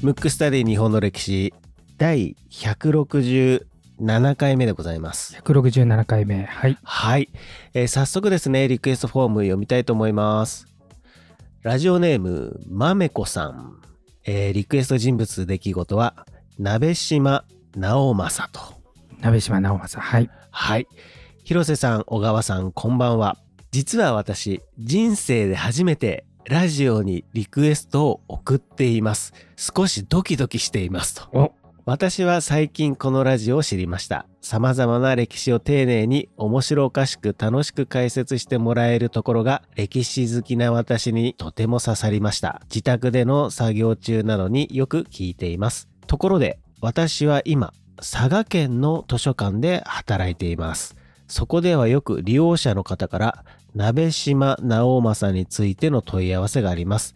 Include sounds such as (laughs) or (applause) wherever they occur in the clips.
ムックスタディ日本の歴史第167回目でございます。167回目。はい。はい、えー早速ですね、リクエストフォーム読みたいと思います。ラジオネーム、まめこさん。えーリクエスト人物出来事は、鍋島直政と。鍋島直政。はい。はい。広瀬さん、小川さん、こんばんは。実は私、人生で初めてラジオにリクエストを送っています。少しドキドキしていますと。お私は最近このラジオを知りました。様々な歴史を丁寧に面白おかしく楽しく解説してもらえるところが歴史好きな私にとても刺さりました。自宅での作業中などによく聞いています。ところで私は今佐賀県の図書館で働いています。そこではよく利用者の方から鍋島直政についての問い合わせがあります。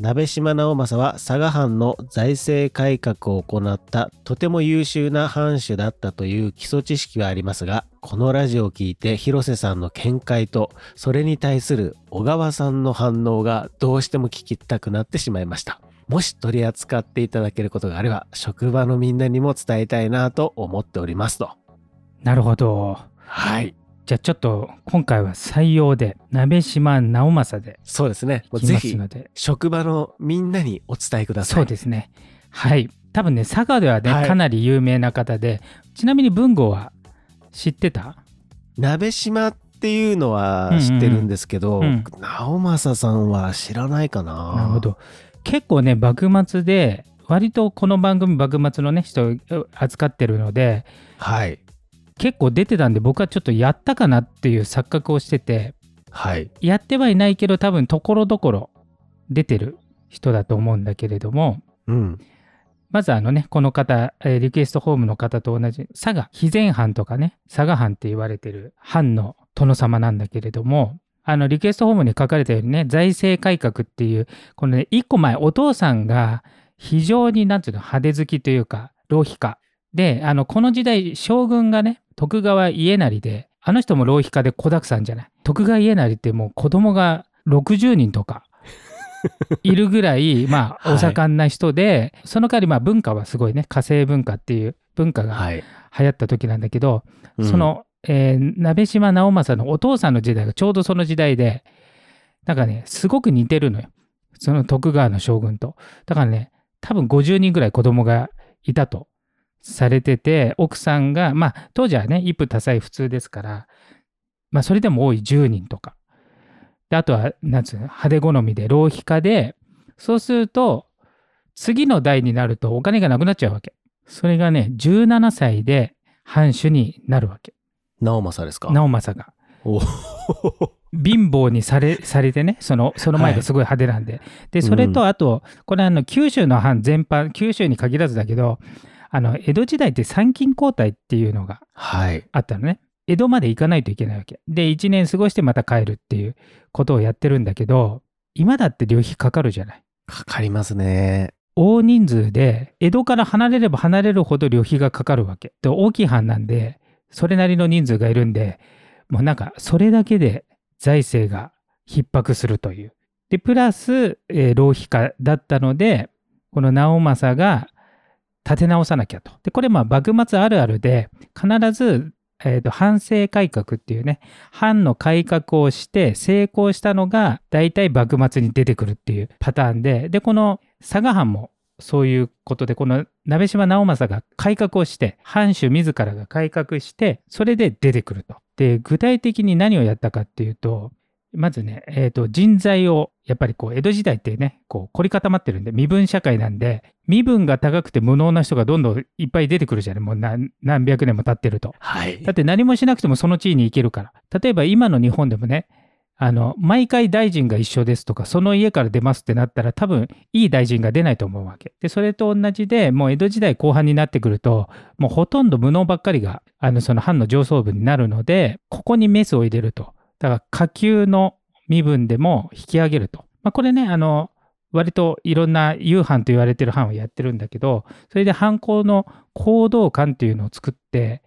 鍋島直政は佐賀藩の財政改革を行ったとても優秀な藩主だったという基礎知識はありますがこのラジオを聞いて広瀬さんの見解とそれに対する小川さんの反応がどうしても聞きたくなってしまいましたもし取り扱っていただけることがあれば職場のみんなにも伝えたいなと思っておりますとなるほど。はいじゃあちょっと今回は採用で鍋島直政でそうですねぜひ。職場のみんなにお伝えくださいそうですね。はい。多分ね、佐賀ではね、はいかなり有名な方で、ちなみに文豪は知ってた？鍋島っていうのは知ってるんですけど、うんうん直政さんは知らないかななるほど。結構ね、幕末で、割とこの番組幕末のね、人を扱ってるので、はい結構出てたんで、僕はちょっとやったかなっていう錯覚をしてて、はいやってはいないけど、多分ところどころ出てる人だと思うんだけれども、うんまずあのね、この方、えーリクエストホームの方と同じ、佐賀、肥前藩とかね、佐賀藩って言われてる藩の殿様なんだけれども、あの、リクエストホームに書かれたようにね、財政改革っていう、このね、一個前、お父さんが非常に、なんていうの、派手好きというか、浪費家。で、あの、この時代、将軍がね、徳川家成で、あの人も浪費家で子沢山じゃない。徳川家成ってもう子供が60人とか、(laughs) いるぐらい、まあ、はいお盛んな人で、その代わり、まあ、文化はすごいね、火星文化っていう文化がはい、流行った時なんだけど、うんその、えー鍋島直政のお父さんの時代がちょうどその時代で、なんかね、すごく似てるのよ。その徳川の将軍と。だからね、多分50人ぐらい子供がいたとされてて、奥さんが、まあ、当時はね、一夫多妻普通ですから、まあ、それでも多い10人とか。であとは、なんつうの、派手好みで浪費家で、そうすると、次の代になるとお金がなくなっちゃうわけ。それがね、17歳で藩主になるわけ。直政ですか？直政が。お貧乏にされされてね、そのその前がすごい派手なんで。で、それとあと、これあの、九州の藩全般、九州に限らずだけど、あの、江戸時代って参勤交代っていうのがはいあったのね。江戸まで行かないといけないわけ。で、1年過ごしてまた帰るっていうことをやってるんだけど、今だって旅費かかるじゃない。かかりますね大人数で江戸から離れれば離れるほど旅費がかかるわけ。で大きい藩なんでそれなりの人数がいるんでもうなんかそれだけで財政が逼迫するという。でプラス、えー浪費家だったのでこの直政が立て直さなきゃと。でこれまあ幕末あるあるで必ず、えーと藩政改革っていうね藩の改革をして成功したのが大体幕末に出てくるっていうパターンででこの佐賀藩もそういうことでこの鍋島直政が改革をして藩主自らが改革してそれで出てくると。で具体的に何をやったかっていうとまずね、えーと人材をやっぱりこう江戸時代ってねこう凝り固まってるんで身分社会なんで身分が高くて無能な人がどんどんいっぱい出てくるじゃないもう何何百年も経ってると。はいだって何もしなくてもその地位に行けるから。例えば今の日本でもね、あの、毎回大臣が一緒ですとか、その家から出ますってなったら多分いい大臣が出ないと思うわけ。で、それと同じで、もう江戸時代後半になってくると、もうほとんど無能ばっかりが、あの、その藩の上層部になるので、ここにメスを入れると。だから下級の身分でも引き上げると。まあ、これね、あの、割といろんな夕飯と言われてる藩をやってるんだけど、それで藩校の行動官っていうのを作って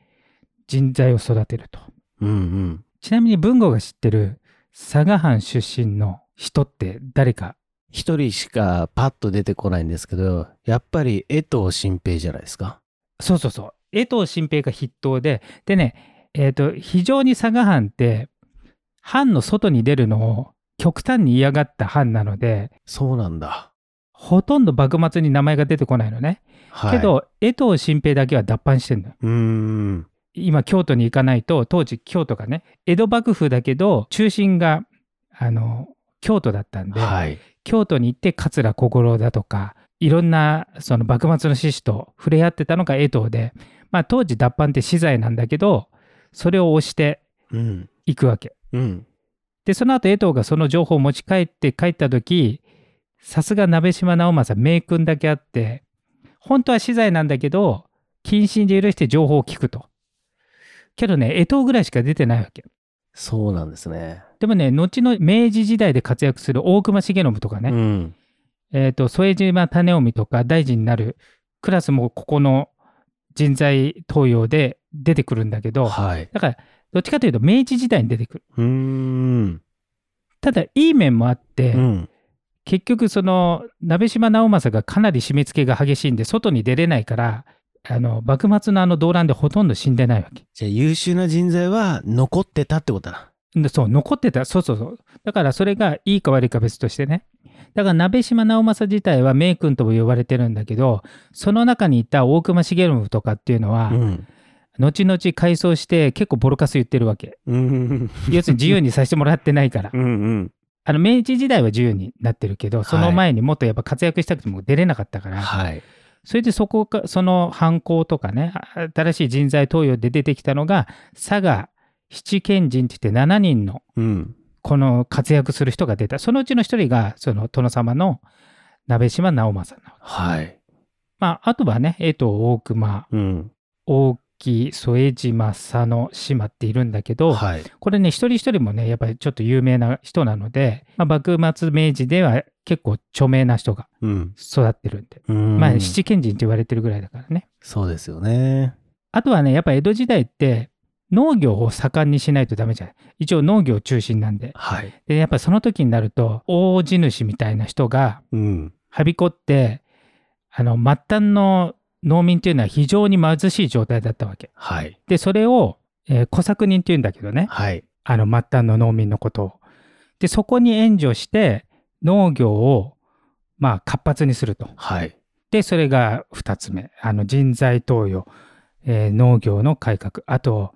人材を育てると。うんうんちなみに文豪が知ってる佐賀藩出身の人って誰か？一人しかパッと出てこないんですけど、やっぱり江藤新平じゃないですか？そうそうそう江藤新平が筆頭ででねえっ、と非常に佐賀藩って藩の外に出るのを極端に嫌がった藩なのでそうなんだ。ほとんど幕末に名前が出てこないのね、はい。け、ど江藤新平だけは脱藩してんのようーん。今京都に行かないと当時京都がね江戸幕府だけど中心があの京都だったんで、はい。京都に行って桂小五郎だとかいろんなその幕末の志士と触れ合ってたのが江藤で、まあ、当時脱藩って資材なんだけどそれを押してうん。いくわけうん。でその後江藤がその情報を持ち帰って帰った時さすが鍋島直政名君だけあって本当は資材なんだけど謹慎で許して情報を聞くとけどね江藤ぐらいしか出てないわけそうなんですね。でもね後の明治時代で活躍する大隈重信とかね、うん。えー、と副島種臣とか大臣になるクラスもここの人材登用で出てくるんだけどはい。だからどっちかというと明治時代に出てくるうーん。ただいい面もあって、うん。結局その鍋島直政がかなり締め付けが激しいんで外に出れないからあの幕末のあの動乱でほとんど死んでないわけじゃあ優秀な人材は残ってたってことだ。でそう残ってたそうそうそうだからそれがいいか悪いか別としてねだから鍋島直政自体は名君とも呼ばれてるんだけどその中にいた大隈重信とかっていうのは、うん。後々改装して結構ボロカス言ってるわけうん。要するに自由にさせてもらってないからうんうん。あの明治時代は自由になってるけどその前にもっとやっぱ活躍したくても出れなかったから、はい。それでそこかその犯行とかねあ新しい人材登用で出てきたのが佐賀七賢人って言って7人のうん。この活躍する人が出たそのうちの一人がその殿様の鍋島直政なの。はい。まああとはね江藤大隈うん。大木副島佐野島っているんだけど、はい。これね一人一人もねやっぱりちょっと有名な人なので、まあ、幕末明治では結構著名な人がうん。育ってるんで、うん。まあ七賢人って言われてるぐらいだからね。そうですよね。あとはねやっぱ江戸時代って農業を盛んにしないとダメじゃない一応農業中心なんではい。でやっぱその時になると大地主みたいな人がうん。はびこってあの末端の農民っていうのは非常に貧しい状態だったわけはい。でそれを、えー小作人っていうんだけどねはい。あの末端の農民のことをでそこに援助して農業をまあ活発にするとはい。でそれが2つ目あの人材登用、えー農業の改革あと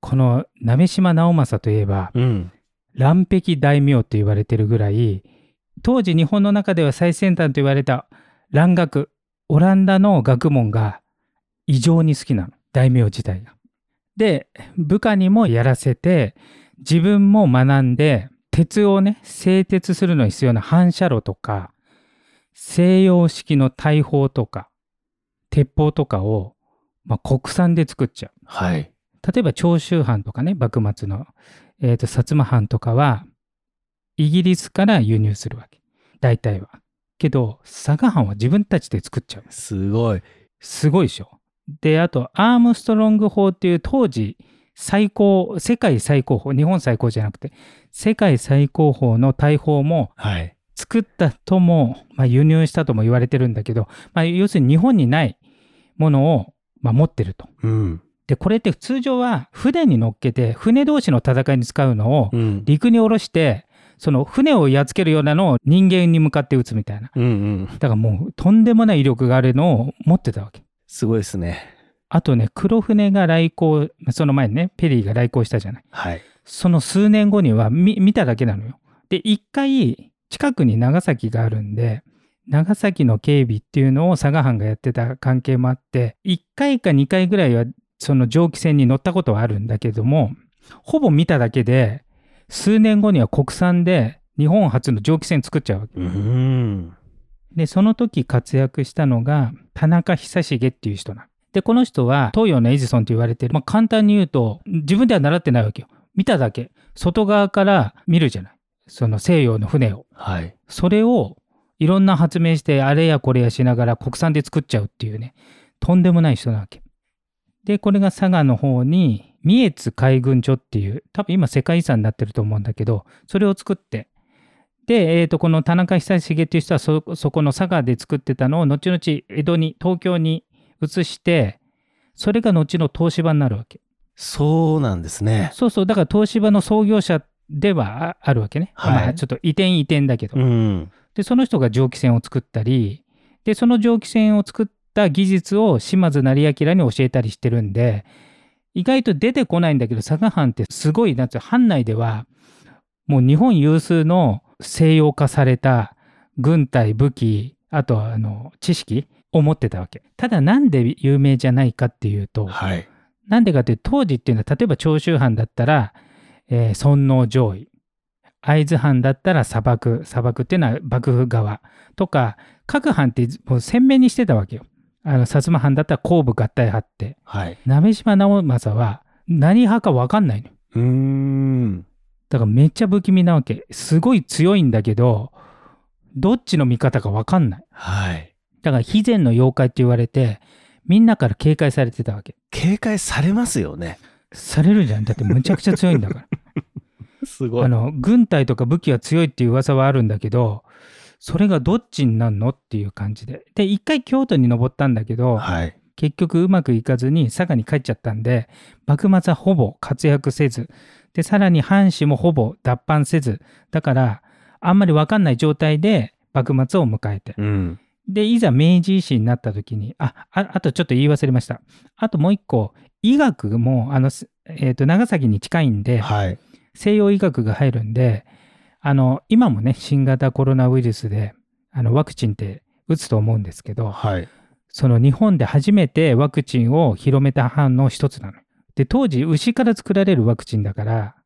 この鍋島直政といえばうん。乱壁大名って言われてるぐらい当時日本の中では最先端と言われた蘭学オランダの学問が異常に好きなの大名自体が。で部下にもやらせて自分も学んで鉄をね製鉄するのに必要な反射炉とか西洋式の大砲とか鉄砲とかを、まあ、国産で作っちゃう。はい。例えば長州藩とかね幕末の、えーと薩摩藩とかはイギリスから輸入するわけ大体は。けど佐賀藩は自分たちで作っちゃうすごい。すごいでしょ。であとアームストロング砲っていう当時最高世界最高峰日本最高じゃなくて世界最高峰の大砲もはい。作ったとも、まあ、輸入したとも言われてるんだけど、まあ、要するに日本にないものを、まあ、持ってると。うん。でこれって通常は船に乗っけて船同士の戦いに使うのをうん。陸に下ろしてその船をやっつけるようなのを人間に向かって撃つみたいなうんうん。だからもうとんでもない威力があるのを持ってたわけすごいですね。あとね黒船が来航その前にねペリーが来航したじゃないはい。その数年後には見見ただけなのよで一回近くに長崎があるんで長崎の警備っていうのを佐賀藩がやってた関係もあって1回か2回ぐらいはその蒸気船に乗ったことはあるんだけどもほぼ見ただけで数年後には国産で日本初の蒸気船作っちゃうわけ。うん。でその時活躍したのが田中久重っていう人なの。でこの人は東洋のエジソンと言われてる、まあ、簡単に言うと自分では習ってないわけよ。見ただけ。外側から見るじゃない。その西洋の船を。はい。それをいろんな発明してあれやこれやしながら国産で作っちゃうっていうね。とんでもない人なわけでこれが佐賀の方に三重津海軍所っていう多分今世界遺産になってると思うんだけどそれを作ってで、えー、とこの田中久重っていう人はそそこの佐賀で作ってたのを後々江戸に東京に移してそれが後の東芝になるわけ。そうなんですね。そうそう。だから東芝の創業者ではああるわけね、はい。まあちょっと移転移転だけど、うん。でその人が蒸気船を作ったりでその蒸気船を作った技術を島津成明に教えたりしてるんで意外と出てこないんだけど佐賀藩ってすごいなんつうの藩内ではもう日本有数の西洋化された軍隊武器あとはあの知識を持ってたわけただなんで有名じゃないかっていうとはい。なんでかっていうと当時っていうのは例えば長州藩だったら、えー尊王攘夷会津藩だったら砂漠砂漠っていうのは幕府側とか各藩ってもう鮮明にしてたわけよ。あの薩摩藩だったら後部合体派ってはい。鍋島直政は何派か分かんないのようーん。だからめっちゃ不気味なわけすごい強いんだけどどっちの味方か分かんないはい。だから肥前の妖怪って言われてみんなから警戒されてたわけ警戒されますよね。されるじゃんだってむちゃくちゃ強いんだから (laughs) すごあの軍隊とか武器は強いっていう噂はあるんだけどそれがどっちになるのっていう感じでで一回京都に登ったんだけどはい。結局うまくいかずに佐賀に帰っちゃったんで幕末はほぼ活躍せずでさらに藩士もほぼ脱藩せずだからあんまり分かんない状態で幕末を迎えてうん。でいざ明治維新になった時にあああとちょっと言い忘れましたあともう一個医学もあの、すえーと長崎に近いんで、はい。西洋医学が入るんであの今もね新型コロナウイルスであのワクチンって打つと思うんですけどはい。その日本で初めてワクチンを広めた班の一つなの。で当時牛から作られるワクチンだから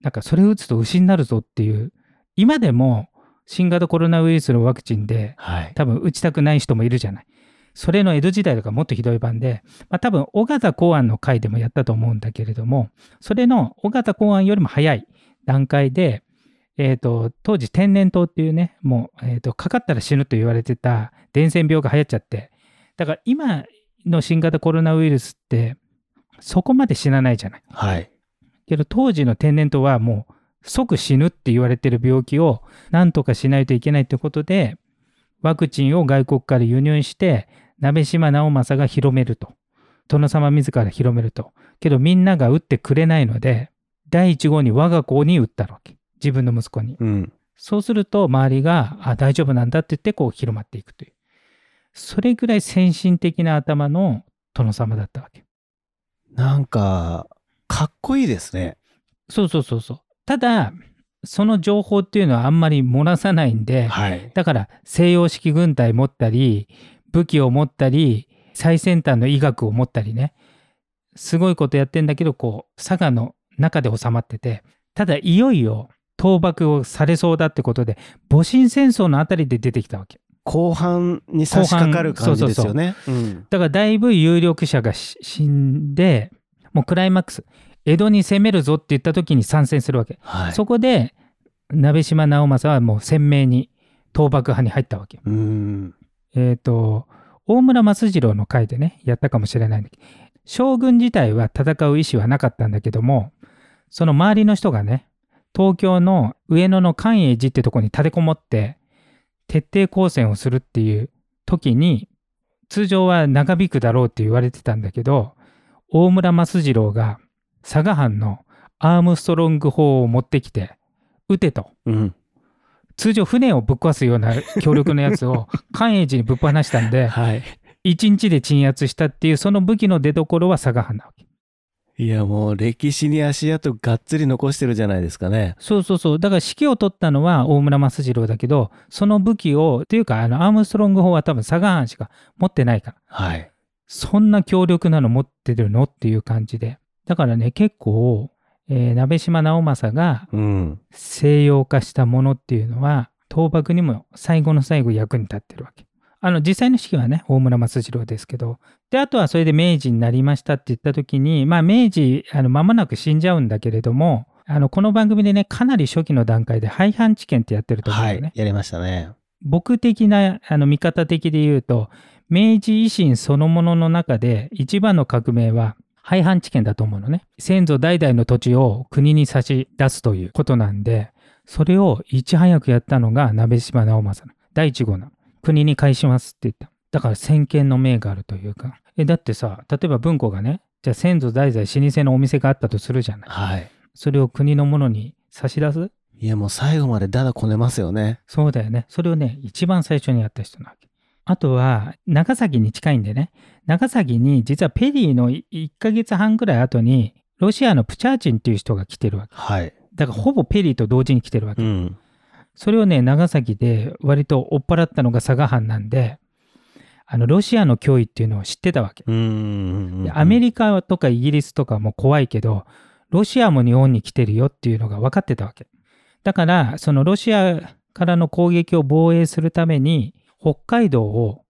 なんかそれ打つと牛になるぞっていう今でも新型コロナウイルスのワクチンではい。多分打ちたくない人もいるじゃない。それの江戸時代とかもっとひどい版で、まあ、多分尾形公安の回でもやったと思うんだけれどもそれの尾形公安よりも早い段階で、えー、と当時天然痘っていうねもう、えー、とかかったら死ぬと言われてた伝染病が流行っちゃってだから今の新型コロナウイルスってそこまで死なないじゃない。はい。けど当時の天然痘はもう即死ぬって言われてる病気を何とかしないといけないってことでワクチンを外国から輸入して鍋島直政が広めると殿様自ら広めるとけどみんなが打ってくれないので第1号に我が子に打ったわけ自分の息子にうん。そうすると周りがあ大丈夫なんだって言ってこう広まっていくというそれぐらい先進的な頭の殿様だったわけなんか、かっこいいですね。そうそうそうそう。ただ、その情報っていうのはあんまり漏らさないんで、はい。だから西洋式軍隊持ったり、武器を持ったり、最先端の医学を持ったりね、すごいことやってんだけど、こう、佐賀の中で収まってて、ただいよいよ倒幕をされそうだってことで、戊辰戦争のあたりで出てきたわけ。後半に差し掛かる感じですよね。うん。だからだいぶ有力者がし死んで、もうクライマックス、江戸に攻めるぞって言った時に参戦するわけ。はい。そこで鍋島直政はもう鮮明に倒幕派に入ったわけ。うん。えっ、と大村益次郎の回でねやったかもしれないんだけど将軍自体は戦う意思はなかったんだけどもその周りの人がね東京の上野の寛永寺ってとこに立てこもって徹底抗戦をするっていう時に通常は長引くだろうって言われてたんだけど大村益次郎が佐賀藩のアームストロング砲を持ってきて撃てとうん。通常船をぶっ壊すような強力なやつを (laughs) 寛永寺にぶっ放したんではい。一日で鎮圧したっていうその武器の出所は佐賀藩なわけいや、もう歴史に足跡がっつり残してるじゃないですかね。そうそうそうだから指揮を取ったのは大村益次郎だけどその武器をっていうかあのアームストロング砲は多分佐賀藩しか持ってないからはい。そんな強力なの持ってるのっていう感じでだからね結構、えー鍋島直政がうん。西洋化したものっていうのは倒幕にも最後の最後役に立ってるわけ。あの実際の指揮はね大村益次郎ですけどであとはそれで明治になりましたって言った時にまあ明治あの間もなく死んじゃうんだけれどもあのこの番組でねかなり初期の段階で廃藩置県ってやってると思うんだよね。。はいやりましたね。僕的なあの見方的で言うと明治維新そのものの中で一番の革命は廃藩置県だと思うのね先祖代々の土地を国に差し出すということなんでそれをいち早くやったのが鍋島直政の第一号なの国に返しますって言っただから先見の明があるというかえだってさ例えば文庫がねじゃあ先祖代々老舗のお店があったとするじゃないはい。それを国のものに差し出す？いやもう最後までだだこねますよね。そうだよね。それをね、一番最初にやった人なわけ。あとは、長崎に近いんでね、長崎に実はペリーの1ヶ月半ぐらい後に、ロシアのプチャーチンっていう人が来てるわけ。はい。だからほぼペリーと同時に来てるわけ。うん。それをね、長崎で割と追っ払ったのが佐賀藩なんで、あの、ロシアの脅威っていうのを知ってたわけ。アメリリカとかイギリスとかも怖いけど、ロシアも日本に来てるよっていうのが分かってたわけ。だから、そのロシアからの攻撃を防衛するために、北海道を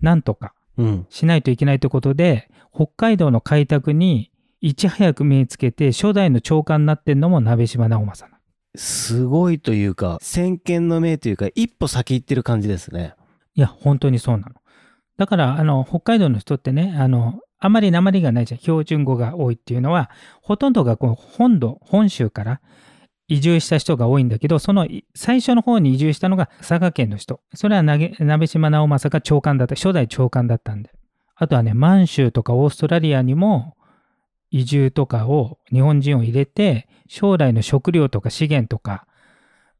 なんとかうん。しないといけないということで、北海道の開拓にいち早く目つけて、初代の長官になってんのも鍋島直政なの。すごいというか、先見の明というか、一歩先行ってる感じですね。いや、本当にそうなの。だから、あの、北海道の人ってね、あの、あまり訛りがないじゃん。標準語が多いっていうのは、ほとんどがこう本土、本州から移住した人が多いんだけど、その最初の方に移住したのが佐賀県の人。それは鍋島直政が長官だった、初代長官だったんで。あとはね、満州とかオーストラリアにも移住とかを日本人を入れて、将来の食料とか資源とか、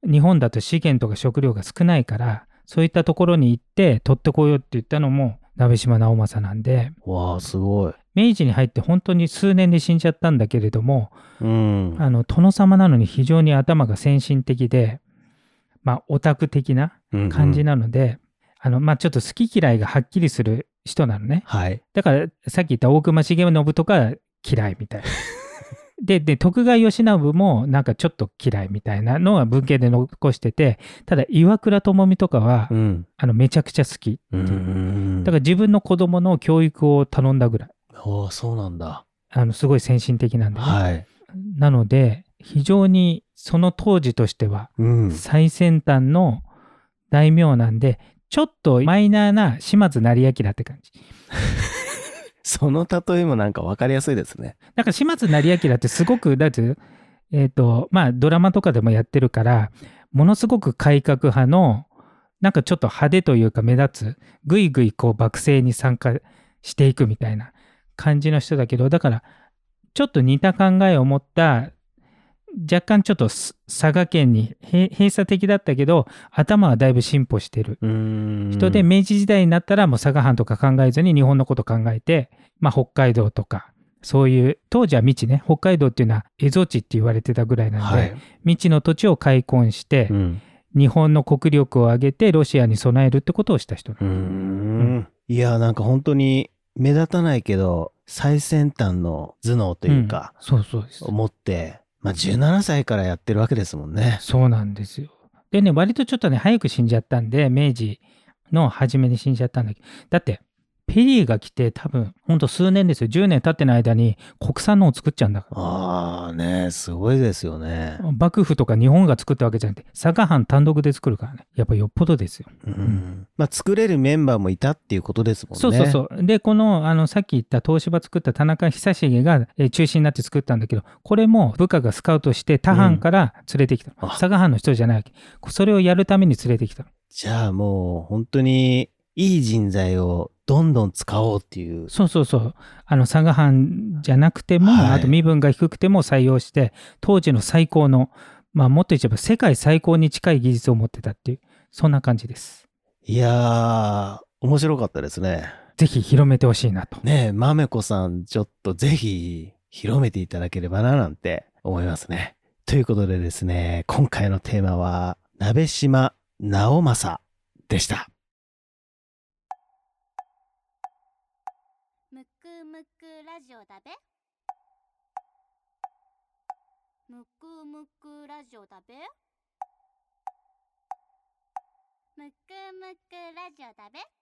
日本だと資源とか食料が少ないから、そういったところに行って取ってこようって言ったのも鍋島直政なんで、わあ、すごい。明治に入って本当に数年で死んじゃったんだけれども、うん。あの、殿様なのに非常に頭が先進的で、まあ、オタク的な感じな。なので、あの、まあ、ちょっと好き嫌いがはっきりする人なのね。はい。だから、さっき言った大隈重信とか嫌いみたいな。で、で、徳川慶喜もなんかちょっと嫌いみたいなのは文献で残してて、ただ岩倉智美とかは、うん。あの、めちゃくちゃ好き。うん。だから自分の子供の教育を頼んだぐらい。おーそうなんだ。あの、すごい先進的なんでね。はい。なので、非常にその当時としてはうん。最先端の大名なんで、ちょっとマイナーな島津成明って感じ。(laughs) その例えもなんか分かりやすいですね。なんか島津成明ってすごく、だって、えっ、と、まあドラマとかでもやってるから、ものすごく改革派の、なんかちょっと派手というか目立つ、ぐいぐいこう幕政に参加していくみたいな感じの人だけど、だから、ちょっと似た考えを持った、若干ちょっとす佐賀県にへ閉鎖的だったけど、頭はだいぶ進歩してるうん。人で、明治時代になったらもう佐賀藩とか考えずに日本のこと考えて、まあ、北海道とかそういう当時は未知ね北海道っていうのは蝦夷地って言われてたぐらいなんで、はい。未知の土地を開墾して、うん。日本の国力を上げてロシアに備えるってことをした人なん。いや、なんか本当に目立たないけど、最先端の頭脳というか、うんそうそうですを持って、まあ17歳からやってるわけですもんね。そうなんですよでね割とちょっとね早く死んじゃったんで明治の初めに死んじゃったんだけどだってペリーが来て多分ほんと数年ですよ。10年経っての間に国産のを作っちゃうんだから。ああね、すごいですよね。幕府とか日本が作ったわけじゃなくて佐賀藩単独で作るからね。やっぱよっぽどですよ。うん。まあ作れるメンバーもいたっていうことですもんね。そうそうそう。でこのあのさっき言った東芝作った田中久重がえー中心になって作ったんだけどこれも部下がスカウトして他藩から連れてきたの、うん。あ。佐賀藩の人じゃないわけ。それをやるために連れてきたの。じゃあもう本当にいい人材をどんどん使おうっていう。そうそうそうあの佐賀藩じゃなくても、はいあと身分が低くても採用して当時の最高のまあもっと言えば世界最高に近い技術を持ってたっていうそんな感じですいやー、面白かったですね。ぜひ広めてほしいなとねえ、まめこさん、ちょっとぜひ広めていただければななんて思いますね。ということでですね、今回のテーマは、鍋島直政でした。ラジオだべ？むくむくラジオだべ？むくむくラジオだべ？